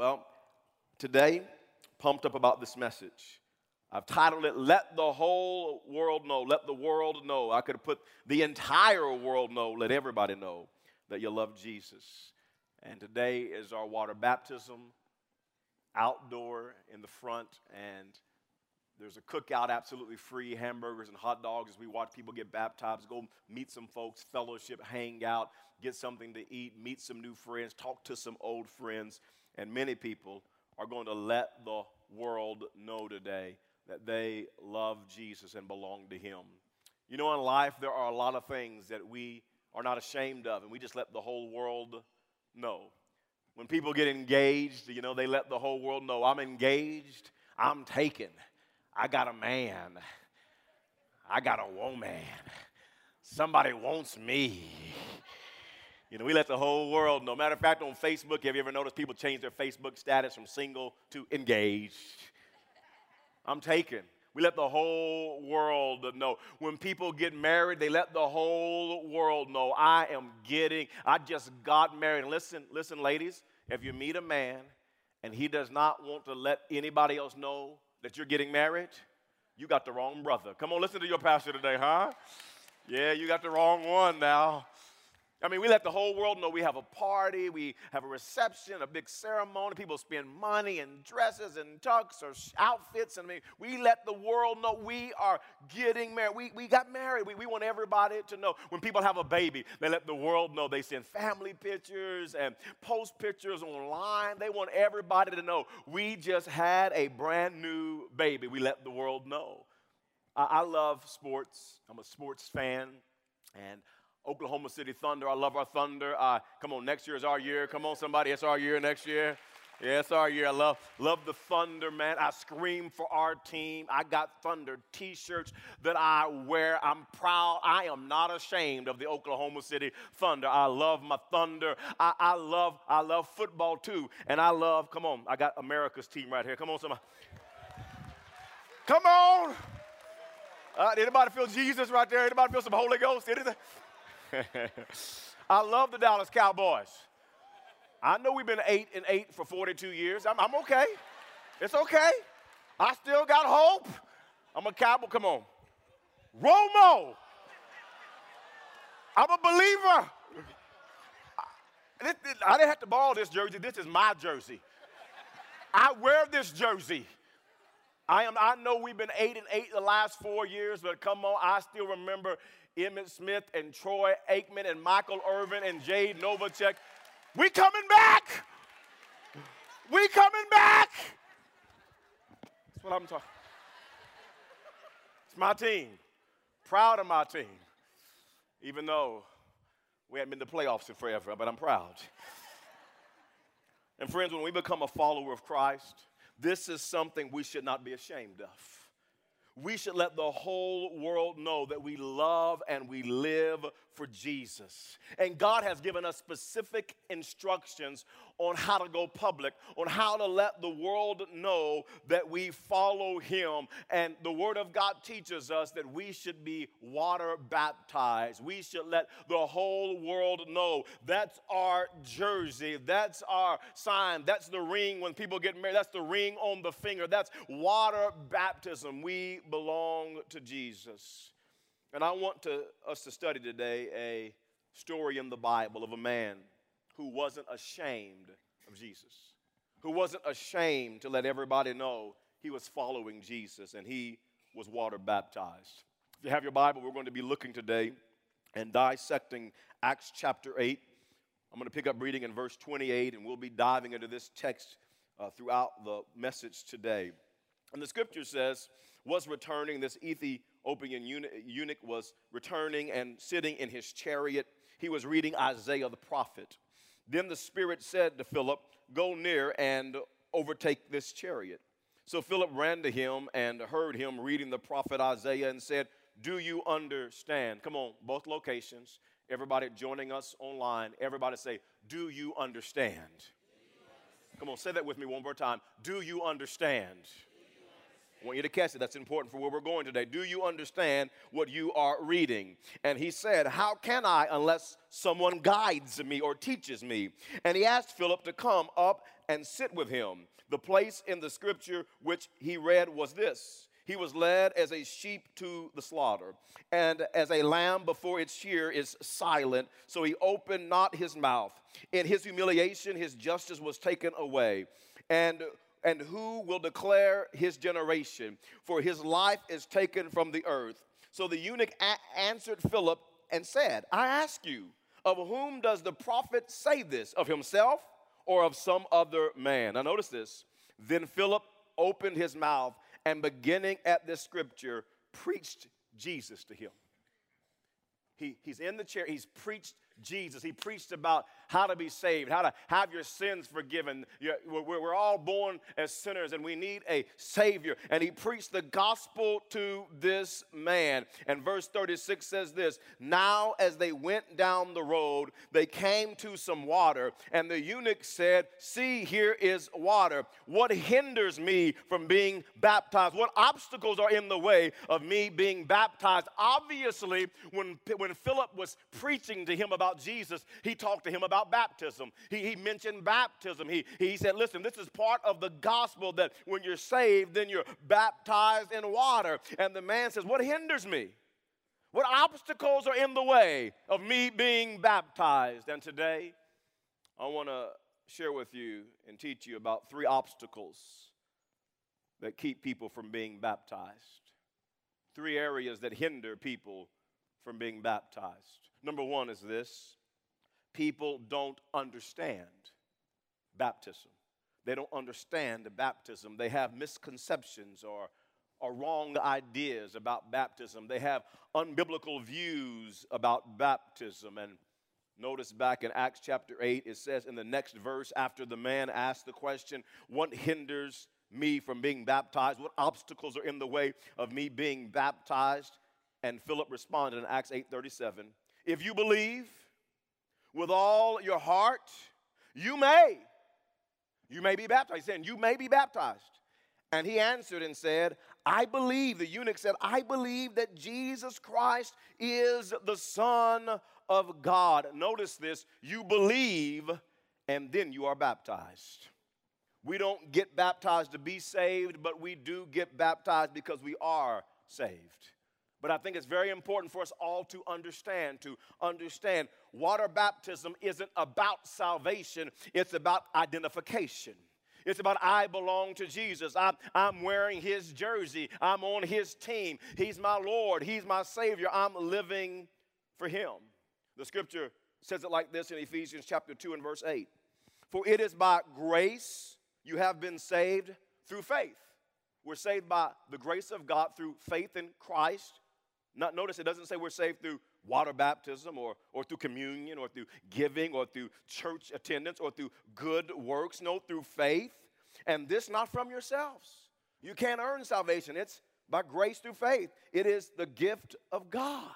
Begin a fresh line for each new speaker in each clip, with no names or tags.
Well, today, pumped up about this message. I've titled it, Let the Whole World Know. Let the world know. I could have put the entire world know, let everybody know that you love Jesus. And today is our water baptism, outdoor in the front, and there's a cookout absolutely free, hamburgers and hot dogs as we watch people get baptized. Go meet some folks, fellowship, hang out, get something to eat, meet some new friends, talk to some old friends. And many people are going to let the world know today that they love Jesus and belong to Him. You know, in life, there are a lot of things that we are not ashamed of, and we just let the whole world know. When people get engaged, you know, they let the whole world know I'm engaged, I'm taken, I got a man, I got a woman, somebody wants me. You know, we let the whole world know. Matter of fact, on Facebook, have you ever noticed people change their Facebook status from single to engaged? I'm taken. We let the whole world know. When people get married, they let the whole world know. I am getting, I just got married. And listen, listen, ladies, if you meet a man and he does not want to let anybody else know that you're getting married, you got the wrong brother. Come on, listen to your pastor today, huh? Yeah, you got the wrong one now. I mean, we let the whole world know we have a party, we have a reception, a big ceremony. People spend money and dresses and tux or outfits. And I mean, we let the world know we are getting married. We, we got married. We, we want everybody to know. When people have a baby, they let the world know. They send family pictures and post pictures online. They want everybody to know we just had a brand new baby. We let the world know. I, I love sports, I'm a sports fan. And Oklahoma City Thunder. I love our Thunder. Uh, come on, next year is our year. Come on, somebody, it's our year next year. Yeah, it's our year. I love, love the Thunder, man. I scream for our team. I got Thunder t shirts that I wear. I'm proud. I am not ashamed of the Oklahoma City Thunder. I love my Thunder. I, I love, I love football too. And I love, come on, I got America's team right here. Come on, somebody. Come on. Uh, anybody feel Jesus right there? Anybody feel some Holy Ghost? Anything? I love the Dallas Cowboys. I know we've been eight and eight for 42 years. I'm, I'm okay. It's okay. I still got hope. I'm a cowboy. Come on. Romo. I'm a believer. I, I didn't have to borrow this jersey. This is my jersey. I wear this jersey. I am. I know we've been eight and eight the last four years, but come on, I still remember Emmitt Smith and Troy Aikman and Michael Irvin and Jay Novacek. We coming back. We coming back. That's what I'm talking. It's my team. Proud of my team. Even though we haven't been to playoffs in forever, but I'm proud. And friends, when we become a follower of Christ, this is something we should not be ashamed of we should let the whole world know that we love and we live for Jesus. And God has given us specific instructions on how to go public, on how to let the world know that we follow Him. And the Word of God teaches us that we should be water baptized. We should let the whole world know. That's our jersey, that's our sign, that's the ring when people get married, that's the ring on the finger, that's water baptism. We belong to Jesus. And I want to, us to study today a story in the Bible of a man who wasn't ashamed of Jesus, who wasn't ashamed to let everybody know he was following Jesus and he was water baptized. If you have your Bible, we're going to be looking today and dissecting Acts chapter 8. I'm going to pick up reading in verse 28, and we'll be diving into this text uh, throughout the message today. And the scripture says, was returning, this Ethiopian eunuch was returning and sitting in his chariot. He was reading Isaiah the prophet. Then the Spirit said to Philip, Go near and overtake this chariot. So Philip ran to him and heard him reading the prophet Isaiah and said, Do you understand? Come on, both locations. Everybody joining us online, everybody say, Do you understand? Come on, say that with me one more time. Do you understand? I want you to catch it. That's important for where we're going today. Do you understand what you are reading? And he said, How can I unless someone guides me or teaches me? And he asked Philip to come up and sit with him. The place in the scripture which he read was this he was led as a sheep to the slaughter, and as a lamb before its shear is silent, so he opened not his mouth. In his humiliation, his justice was taken away. And and who will declare his generation? For his life is taken from the earth. So the eunuch a- answered Philip and said, I ask you, of whom does the prophet say this? Of himself or of some other man? Now notice this. Then Philip opened his mouth and beginning at this scripture, preached Jesus to him. He, he's in the chair, he's preached Jesus. He preached about how to be saved, how to have your sins forgiven. We're all born as sinners and we need a Savior. And he preached the gospel to this man. And verse 36 says this Now, as they went down the road, they came to some water, and the eunuch said, See, here is water. What hinders me from being baptized? What obstacles are in the way of me being baptized? Obviously, when, when Philip was preaching to him about Jesus, he talked to him about about baptism. He, he mentioned baptism. He, he said, listen, this is part of the gospel that when you're saved, then you're baptized in water. And the man says, What hinders me? What obstacles are in the way of me being baptized? And today, I want to share with you and teach you about three obstacles that keep people from being baptized. Three areas that hinder people from being baptized. Number one is this people don't understand baptism. They don't understand the baptism. They have misconceptions or, or wrong ideas about baptism. They have unbiblical views about baptism. And notice back in Acts chapter 8, it says in the next verse, after the man asked the question, What hinders me from being baptized? What obstacles are in the way of me being baptized? And Philip responded in Acts 8 37, If you believe, with all your heart, you may. You may be baptized. Saying, You may be baptized. And he answered and said, I believe, the eunuch said, I believe that Jesus Christ is the Son of God. Notice this you believe, and then you are baptized. We don't get baptized to be saved, but we do get baptized because we are saved. But I think it's very important for us all to understand, to understand water baptism isn't about salvation, it's about identification. It's about I belong to Jesus. I'm, I'm wearing his jersey. I'm on his team. He's my Lord. He's my Savior. I'm living for him. The scripture says it like this in Ephesians chapter 2 and verse 8 For it is by grace you have been saved through faith. We're saved by the grace of God through faith in Christ not, notice it doesn't say we're saved through water baptism or, or through communion or through giving or through church attendance or through good works. No, through faith. And this not from yourselves. You can't earn salvation. It's by grace through faith. It is the gift of God.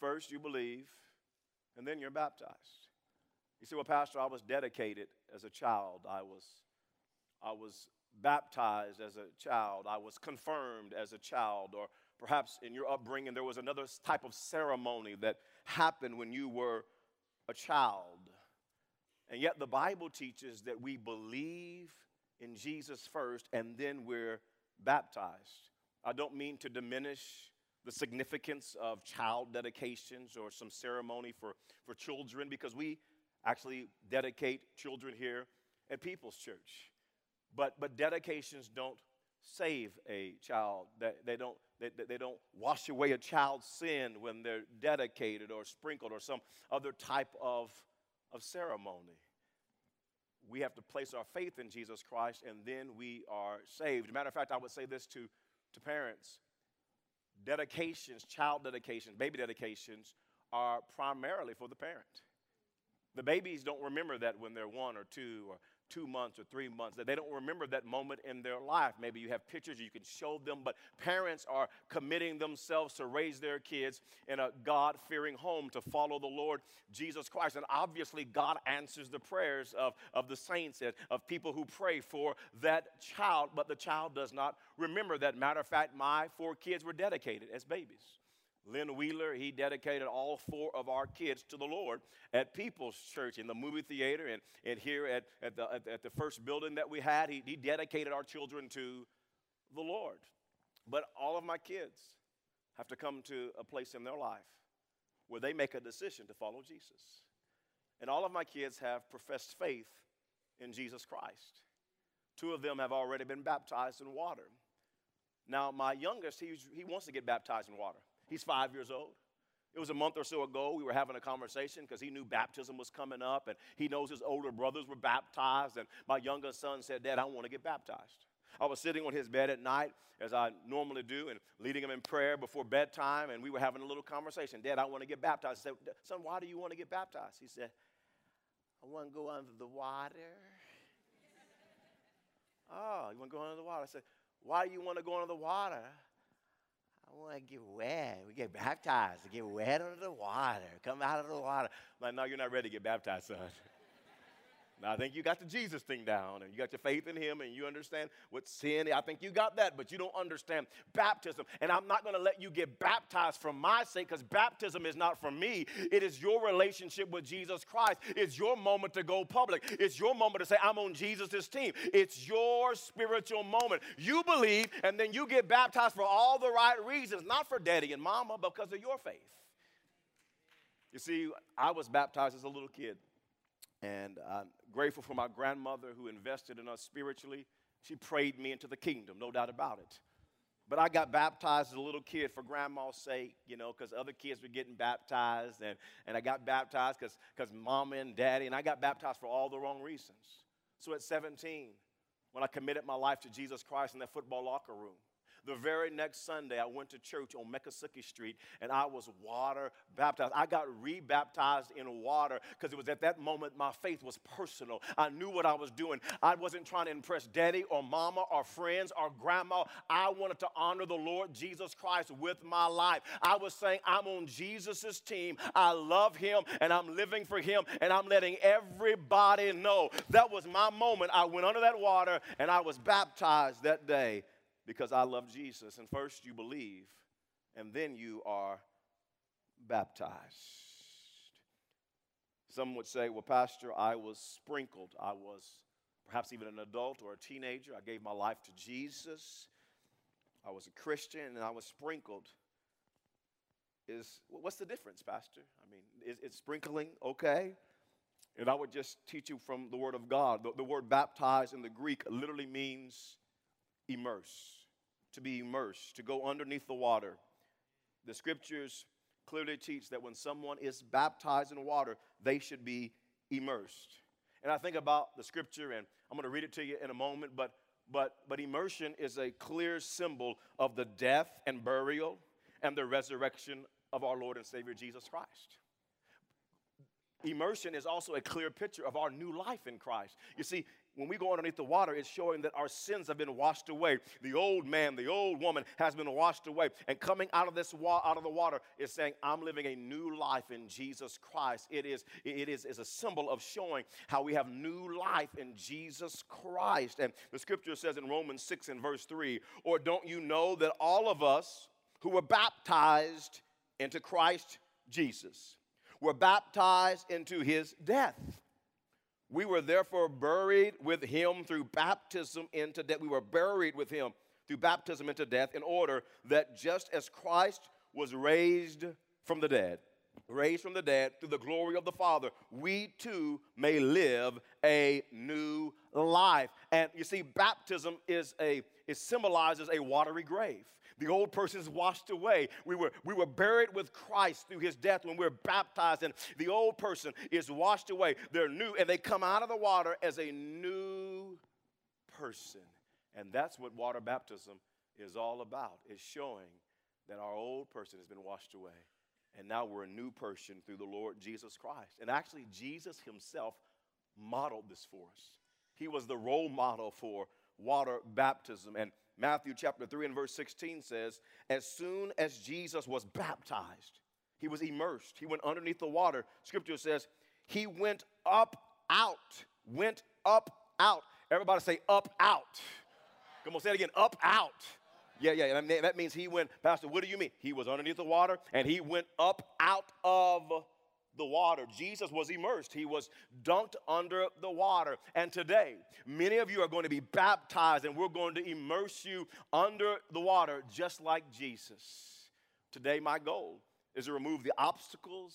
First, you believe, and then you're baptized. You say, well, Pastor, I was dedicated as a child. I was, I was baptized as a child. I was confirmed as a child. Or Perhaps in your upbringing, there was another type of ceremony that happened when you were a child. And yet, the Bible teaches that we believe in Jesus first and then we're baptized. I don't mean to diminish the significance of child dedications or some ceremony for, for children because we actually dedicate children here at People's Church. But, but dedications don't save a child. They, they, don't, they, they don't wash away a child's sin when they're dedicated or sprinkled or some other type of, of ceremony. We have to place our faith in Jesus Christ and then we are saved. Matter of fact, I would say this to, to parents dedications, child dedications, baby dedications are primarily for the parent. The babies don't remember that when they're one or two or two months or three months, that they don't remember that moment in their life. Maybe you have pictures you can show them, but parents are committing themselves to raise their kids in a God fearing home to follow the Lord Jesus Christ. And obviously, God answers the prayers of, of the saints and of people who pray for that child, but the child does not remember that. Matter of fact, my four kids were dedicated as babies. Lynn Wheeler, he dedicated all four of our kids to the Lord at People's Church in the movie theater and, and here at, at, the, at, the first building that we had. He, he dedicated our children to the Lord. But all of my kids have to come to a place in their life where they make a decision to follow Jesus. And all of my kids have professed faith in Jesus Christ. Two of them have already been baptized in water. Now, my youngest, he, he wants to get baptized in water. He's five years old. It was a month or so ago, we were having a conversation because he knew baptism was coming up and he knows his older brothers were baptized. And my younger son said, Dad, I want to get baptized. I was sitting on his bed at night, as I normally do, and leading him in prayer before bedtime, and we were having a little conversation. Dad, I want to get baptized. I said, Son, why do you want to get baptized? He said, I want to go under the water. oh, you want to go under the water? I said, Why do you want to go under the water? I want to get wet. We get baptized. Get wet under the water. Come out of the water. I'm like, no, you're not ready to get baptized, son. I think you got the Jesus thing down and you got your faith in Him and you understand what sin is. I think you got that, but you don't understand baptism. And I'm not going to let you get baptized for my sake because baptism is not for me. It is your relationship with Jesus Christ. It's your moment to go public. It's your moment to say, I'm on Jesus' team. It's your spiritual moment. You believe and then you get baptized for all the right reasons, not for daddy and mama, because of your faith. You see, I was baptized as a little kid. And I'm grateful for my grandmother who invested in us spiritually. She prayed me into the kingdom, no doubt about it. But I got baptized as a little kid for grandma's sake, you know, because other kids were getting baptized. And, and I got baptized because mama and daddy, and I got baptized for all the wrong reasons. So at 17, when I committed my life to Jesus Christ in that football locker room, the very next Sunday, I went to church on Miccosukee Street and I was water baptized. I got rebaptized in water because it was at that moment my faith was personal. I knew what I was doing. I wasn't trying to impress daddy or mama or friends or grandma. I wanted to honor the Lord Jesus Christ with my life. I was saying, I'm on Jesus' team. I love him and I'm living for him and I'm letting everybody know. That was my moment. I went under that water and I was baptized that day because I love Jesus. And first you believe, and then you are baptized. Some would say, well, Pastor, I was sprinkled. I was perhaps even an adult or a teenager. I gave my life to Jesus. I was a Christian and I was sprinkled. Is what's the difference, Pastor? I mean, is, is sprinkling okay? And I would just teach you from the Word of God. The, the word baptize in the Greek literally means immerse, to be immersed, to go underneath the water. The scriptures clearly teach that when someone is baptized in water, they should be immersed. And I think about the scripture, and I'm going to read it to you in a moment, but, but, but immersion is a clear symbol of the death and burial and the resurrection of our Lord and Savior Jesus Christ. Immersion is also a clear picture of our new life in Christ. You see, when we go underneath the water, it's showing that our sins have been washed away. The old man, the old woman has been washed away. And coming out of this wa- out of the water is saying, I'm living a new life in Jesus Christ. It is, it is, is a symbol of showing how we have new life in Jesus Christ. And the scripture says in Romans 6 and verse 3, or don't you know that all of us who were baptized into Christ Jesus were baptized into his death? We were therefore buried with him through baptism into death. We were buried with him through baptism into death in order that just as Christ was raised from the dead, raised from the dead through the glory of the Father, we too may live a new life. And you see, baptism is a it symbolizes a watery grave. The old person is washed away. We were, we were buried with Christ through his death when we were baptized, and the old person is washed away. They're new, and they come out of the water as a new person. And that's what water baptism is all about, is showing that our old person has been washed away And now we're a new person through the Lord Jesus Christ. And actually, Jesus himself modeled this for us. He was the role model for water baptism. And Matthew chapter 3 and verse 16 says, As soon as Jesus was baptized, he was immersed, he went underneath the water. Scripture says, He went up out, went up out. Everybody say, up out. Come on, say it again, up out. Yeah, yeah, that means he went, Pastor, what do you mean? He was underneath the water and he went up out of the water. Jesus was immersed, he was dunked under the water. And today, many of you are going to be baptized, and we're going to immerse you under the water just like Jesus. Today, my goal is to remove the obstacles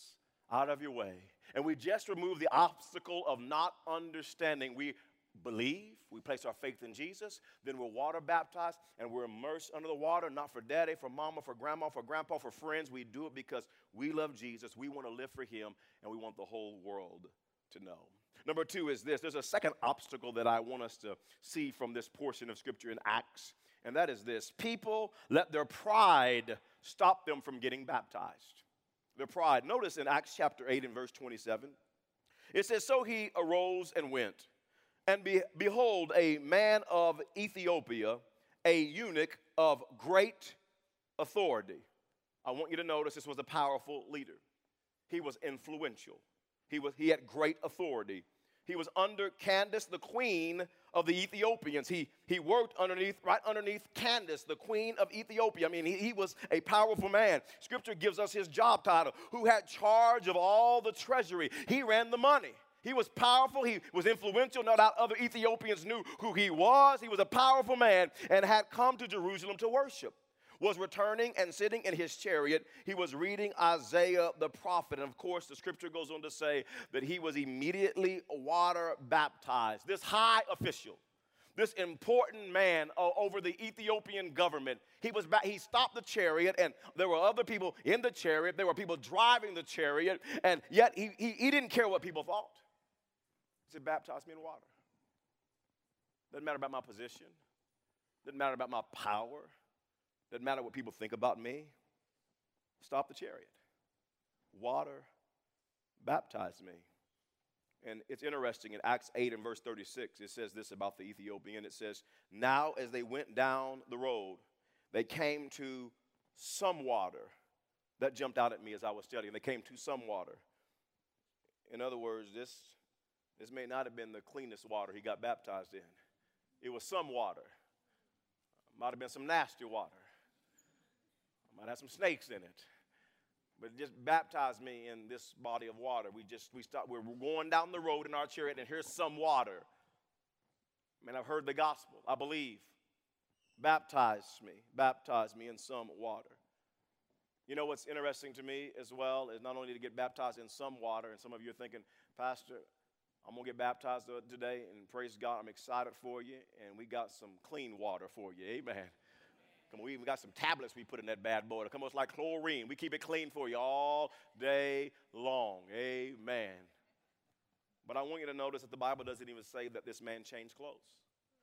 out of your way. And we just remove the obstacle of not understanding. We believe, we place our faith in Jesus, then we're water baptized and we're immersed under the water, not for daddy, for mama, for grandma, for grandpa, for friends. We do it because we love Jesus, we want to live for him, and we want the whole world to know. Number two is this there's a second obstacle that I want us to see from this portion of scripture in Acts, and that is this people let their pride stop them from getting baptized. Their pride. Notice in Acts chapter 8 and verse 27, it says, So he arose and went and be, behold, a man of Ethiopia, a eunuch of great authority. I want you to notice this was a powerful leader. He was influential. He, was, he had great authority. He was under Candace, the queen of the Ethiopians. He, he worked underneath, right underneath Candace, the queen of Ethiopia. I mean, he, he was a powerful man. Scripture gives us his job title, who had charge of all the treasury. He ran the money. He was powerful. He was influential. No doubt other Ethiopians knew who he was. He was a powerful man and had come to Jerusalem to worship. Was returning and sitting in his chariot. He was reading Isaiah the prophet. And of course, the scripture goes on to say that he was immediately water baptized. This high official, this important man uh, over the Ethiopian government. He was he stopped the chariot, and there were other people in the chariot. There were people driving the chariot, and yet he, he, he didn't care what people thought. Said, Baptize me in water. Doesn't matter about my position, doesn't matter about my power, doesn't matter what people think about me. Stop the chariot. Water, baptize me. And it's interesting in Acts 8 and verse 36, it says this about the Ethiopian. It says, Now as they went down the road, they came to some water. That jumped out at me as I was studying. They came to some water. In other words, this this may not have been the cleanest water he got baptized in. It was some water. Might have been some nasty water. Might have some snakes in it. But just baptize me in this body of water. We just we start we're going down the road in our chariot, and here's some water. Man, I've heard the gospel. I believe. Baptize me. Baptize me in some water. You know what's interesting to me as well is not only to get baptized in some water, and some of you are thinking, Pastor, I'm going to get baptized today, and praise God, I'm excited for you. And we got some clean water for you. Amen. Come on, we even got some tablets we put in that bad boy. Come on, it's like chlorine. We keep it clean for you all day long. Amen. But I want you to notice that the Bible doesn't even say that this man changed clothes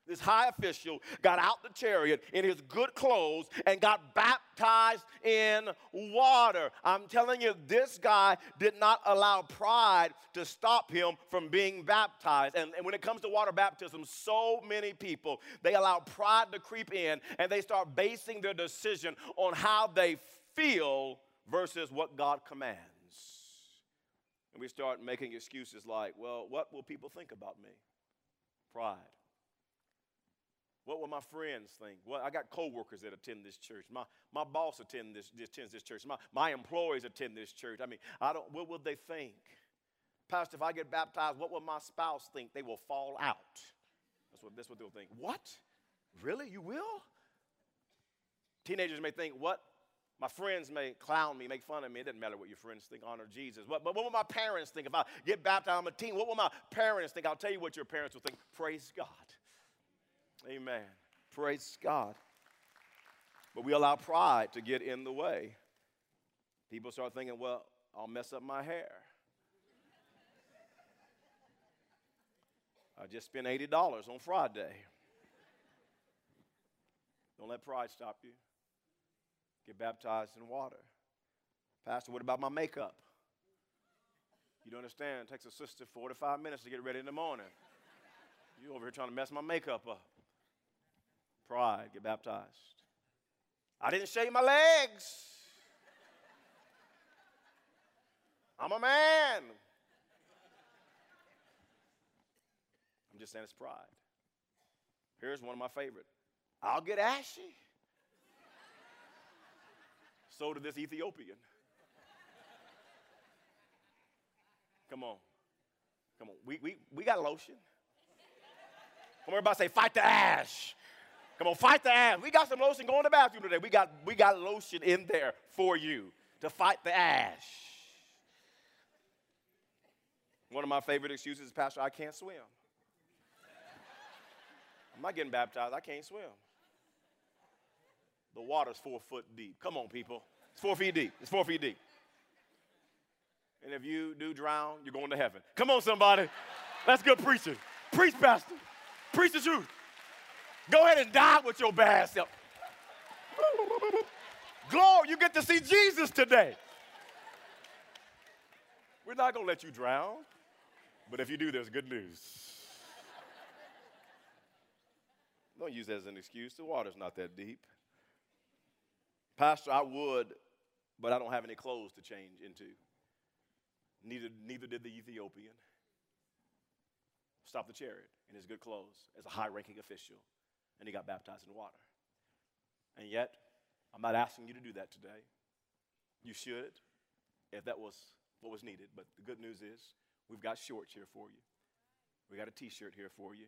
this high official got out the chariot in his good clothes and got baptized in water. I'm telling you, this guy did not allow pride to stop him from being baptized. And, and when it comes to water baptism, so many people, they allow pride to creep in and they start basing their decision on how they feel versus what God commands. And we start making excuses like, well, what will people think about me? Pride. What will my friends think? Well, I got coworkers that attend this church. My, my boss attend this, attends this church. My, my employees attend this church. I mean, I don't, what will they think? Pastor, if I get baptized, what will my spouse think? They will fall out. That's what, that's what they'll think. What? Really? You will? Teenagers may think, what? My friends may clown me, make fun of me. It doesn't matter what your friends think, honor Jesus. What, but what will my parents think? If I get baptized, I'm a teen, what will my parents think? I'll tell you what your parents will think. Praise God. Amen. Praise God. But we allow pride to get in the way. People start thinking, well, I'll mess up my hair. I just spent $80 on Friday. Don't let pride stop you. Get baptized in water. Pastor, what about my makeup? You don't understand. It takes a sister 45 minutes to get ready in the morning. You over here trying to mess my makeup up. Pride, get baptized. I didn't shave my legs. I'm a man. I'm just saying it's pride. Here's one of my favorite. I'll get ashy. So did this Ethiopian. Come on. Come on. We, we, we got lotion. Come on, everybody say, fight the ash. Come on, fight the ash. We got some lotion going to the bathroom today. We got, we got lotion in there for you to fight the ash. One of my favorite excuses is, Pastor, I can't swim. I'm not getting baptized. I can't swim. The water's four foot deep. Come on, people. It's four feet deep. It's four feet deep. And if you do drown, you're going to heaven. Come on, somebody. That's good preaching. Preach, Pastor. Preach the truth. Go ahead and die with your bad self. Glory, you get to see Jesus today. We're not going to let you drown, but if you do, there's good news. Don't use that as an excuse. The water's not that deep. Pastor, I would, but I don't have any clothes to change into. Neither, neither did the Ethiopian. Stop the chariot in his good clothes as a high ranking official, and he got baptized in water. And yet, I'm not asking you to do that today. You should, if that was what was needed. But the good news is, we've got shorts here for you. We got a t shirt here for you.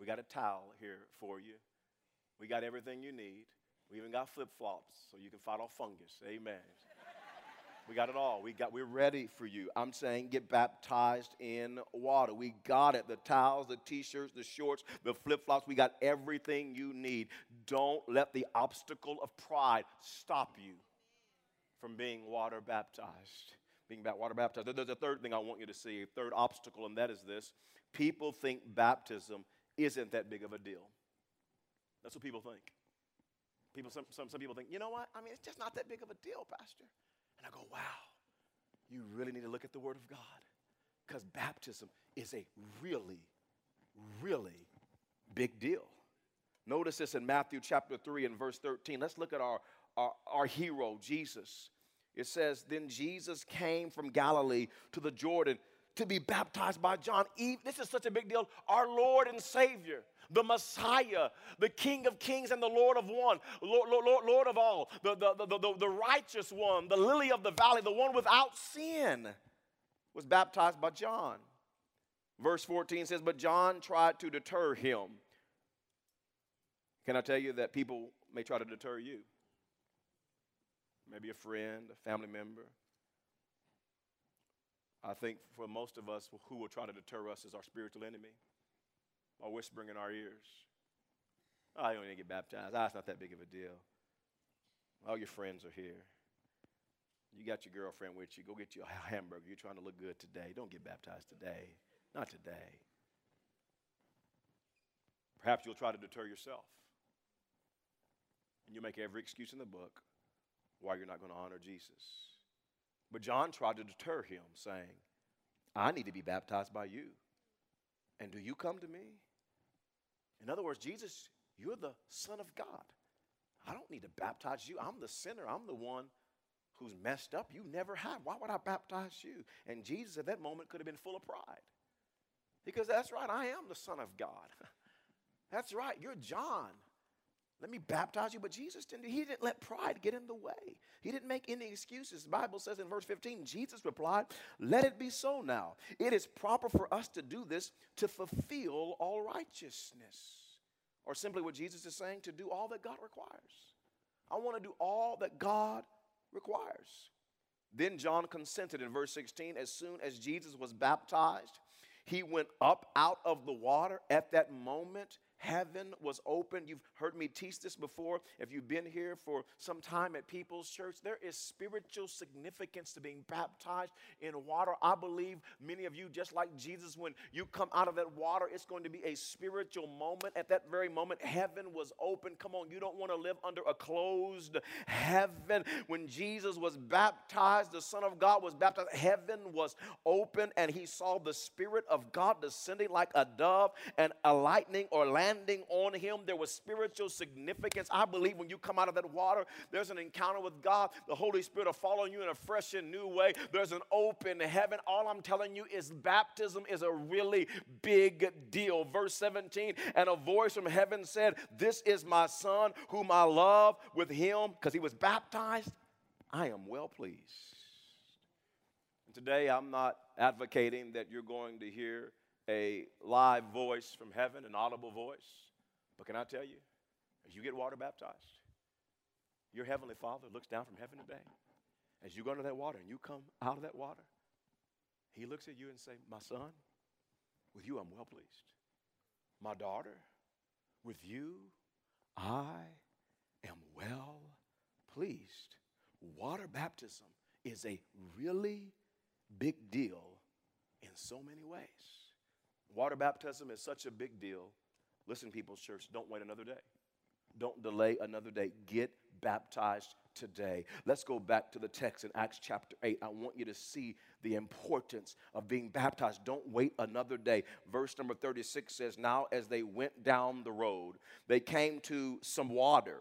We got a towel here for you. We got everything you need. We even got flip flops so you can fight off fungus. Amen. We got it all. We got we're ready for you. I'm saying get baptized in water. We got it. The towels, the t-shirts, the shorts, the flip-flops. We got everything you need. Don't let the obstacle of pride stop you from being water baptized. Being water baptized. There's a third thing I want you to see, a third obstacle, and that is this. People think baptism isn't that big of a deal. That's what people think. People, some, some, some people think, you know what? I mean, it's just not that big of a deal, Pastor. And I go, wow, you really need to look at the Word of God because baptism is a really, really big deal. Notice this in Matthew chapter 3 and verse 13. Let's look at our, our, our hero, Jesus. It says, Then Jesus came from Galilee to the Jordan to be baptized by John. This is such a big deal. Our Lord and Savior, the Messiah, the King of kings and the Lord of one, Lord, Lord, Lord of all, the, the, the, the, the righteous one, the lily of the valley, the one without sin, was baptized by John. Verse 14 says, But John tried to deter him. Can I tell you that people may try to deter you? Maybe a friend, a family member, I think for most of us, who will try to deter us is our spiritual enemy, or whispering in our ears. Oh, you don't need to get baptized. Ah, it's not that big of a deal. All your friends are here. You got your girlfriend with you. Go get you a hamburger. You're trying to look good today. Don't get baptized today. Not today. Perhaps you'll try to deter yourself. And you'll make every excuse in the book why you're not going to honor Jesus. But John tried to deter him, saying, I need to be baptized by you. And do you come to me? In other words, Jesus, you're the Son of God. I don't need to baptize you. I'm the sinner. I'm the one who's messed up. You never have. Why would I baptize you? And Jesus at that moment could have been full of pride. Because that's right, I am the Son of God. that's right, you're John. Let me baptize you. But Jesus didn't, he didn't let pride get in the way. He didn't make any excuses. The Bible says in verse 15, Jesus replied, Let it be so now. It is proper for us to do this to fulfill all righteousness. Or simply what Jesus is saying, to do all that God requires. I want to do all that God requires. Then John consented in verse 16. As soon as Jesus was baptized, he went up out of the water at that moment Heaven was open. You've heard me teach this before. If you've been here for some time at People's Church, there is spiritual significance to being baptized in water. I believe many of you, just like Jesus, when you come out of that water, it's going to be a spiritual moment. At that very moment, heaven was open. Come on, you don't want to live under a closed heaven. When Jesus was baptized, the Son of God was baptized, heaven was open, and he saw the Spirit of God descending like a dove and a lightning or landing on him. There was spiritual significance. I believe when you come out of that water, there's an encounter with God. The Holy Spirit will follow you in a fresh and new way. There's an open heaven. All I'm telling you is baptism is a really big deal. Verse 17, and a voice from heaven said, This is my son whom I love. With him, because he was baptized, I am well pleased. And today I'm not advocating that you're going to hear a live voice from heaven, an audible voice. But can I tell you, as you get water baptized, your heavenly Father looks down from heaven today. As you go into that water and you come out of that water, He looks at you and say, "My son, with you I'm well pleased. My daughter, with you I am well pleased." Water baptism is a really big deal in so many ways. Water baptism is such a big deal. Listen, People's Church, don't wait another day. Don't delay another day. Get baptized today. Let's go back to the text in Acts chapter 8. I want you to see the importance of being baptized. Don't wait another day. Verse number 36 says, Now as they went down the road, they came to some water.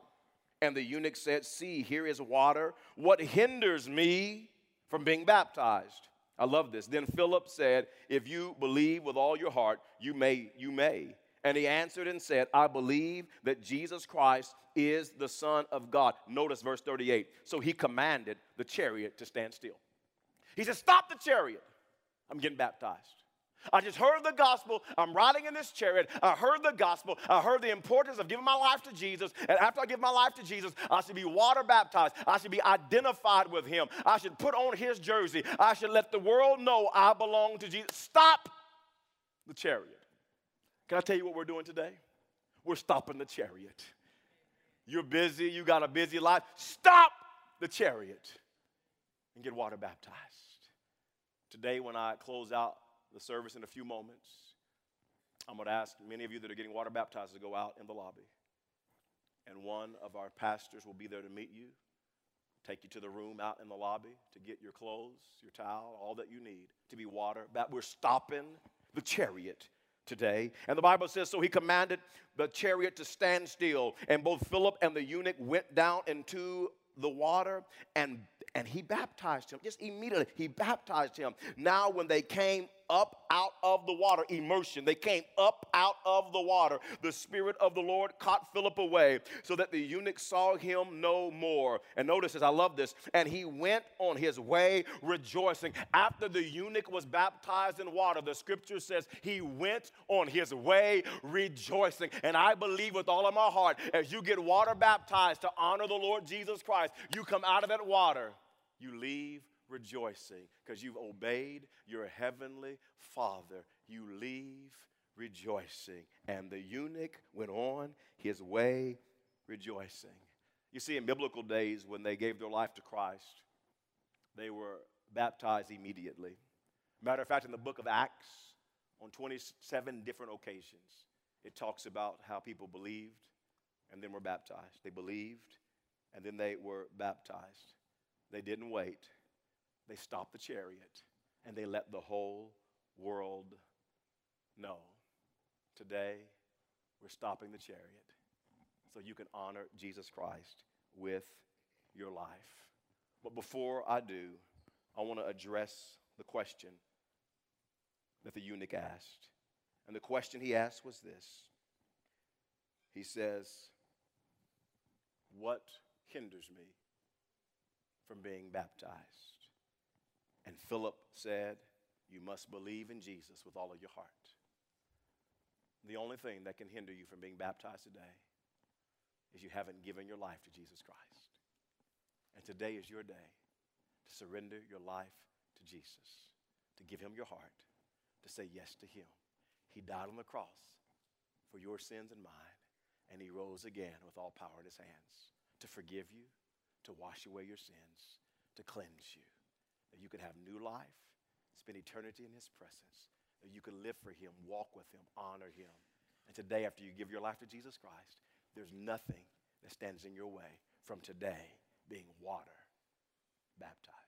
And the eunuch said, See, here is water. What hinders me from being baptized? I love this. Then Philip said, If you believe with all your heart, you may, you may. And he answered and said, I believe that Jesus Christ is the Son of God. Notice verse 38. So he commanded the chariot to stand still. He said, Stop the chariot. I'm getting baptized. I just heard the gospel. I'm riding in this chariot. I heard the gospel. I heard the importance of giving my life to Jesus. And after I give my life to Jesus, I should be water baptized. I should be identified with him. I should put on his jersey. I should let the world know I belong to Jesus. Stop the chariot. Can I tell you what we're doing today? We're stopping the chariot. You're busy, you got a busy life. Stop the chariot and get water baptized. Today, when I close out the service in a few moments. I'm going to ask many of you that are getting water baptized to go out in the lobby. And one of our pastors will be there to meet you, take you to the room out in the lobby to get your clothes, your towel, all that you need to be water. baptized. We're stopping the chariot today. And the Bible says, So he commanded the chariot to stand still. And both Philip and the eunuch went down into the water and and he baptized him just immediately he baptized him now when they came up out of the water, immersion. They came up out of the water. The Spirit of the Lord caught Philip away so that the eunuch saw him no more. And notice this, I love this. And he went on his way rejoicing. After the eunuch was baptized in water, the scripture says he went on his way rejoicing. And I believe with all of my heart, as you get water baptized to honor the Lord Jesus Christ, you come out of that water, you leave rejoicing because you've obeyed your heavenly Father. You leave rejoicing. And the eunuch went on his way rejoicing. You see, in biblical days, when they gave their life to Christ, they were baptized immediately. Matter of fact, in the book of Acts, on 27 different occasions, it talks about how people believed and then were baptized. They believed and then they were baptized. They didn't wait they stopped the chariot and they let the whole world know. Today, we're stopping the chariot so you can honor Jesus Christ with your life. But before I do, I want to address the question that the eunuch asked. And the question he asked was this He says, What hinders me from being baptized? And Philip said, You must believe in Jesus with all of your heart. The only thing that can hinder you from being baptized today is you haven't given your life to Jesus Christ. And today is your day to surrender your life to Jesus, to give him your heart, to say yes to Him. He died on the cross for your sins and mine, and He rose again with all power in His hands to forgive you, to wash away your sins, to cleanse you, that you could have new life, spend eternity in His presence, that you could live for Him, walk with Him, honor Him. And today, after you give your life to Jesus Christ, there's nothing that stands in your way from today being water baptized.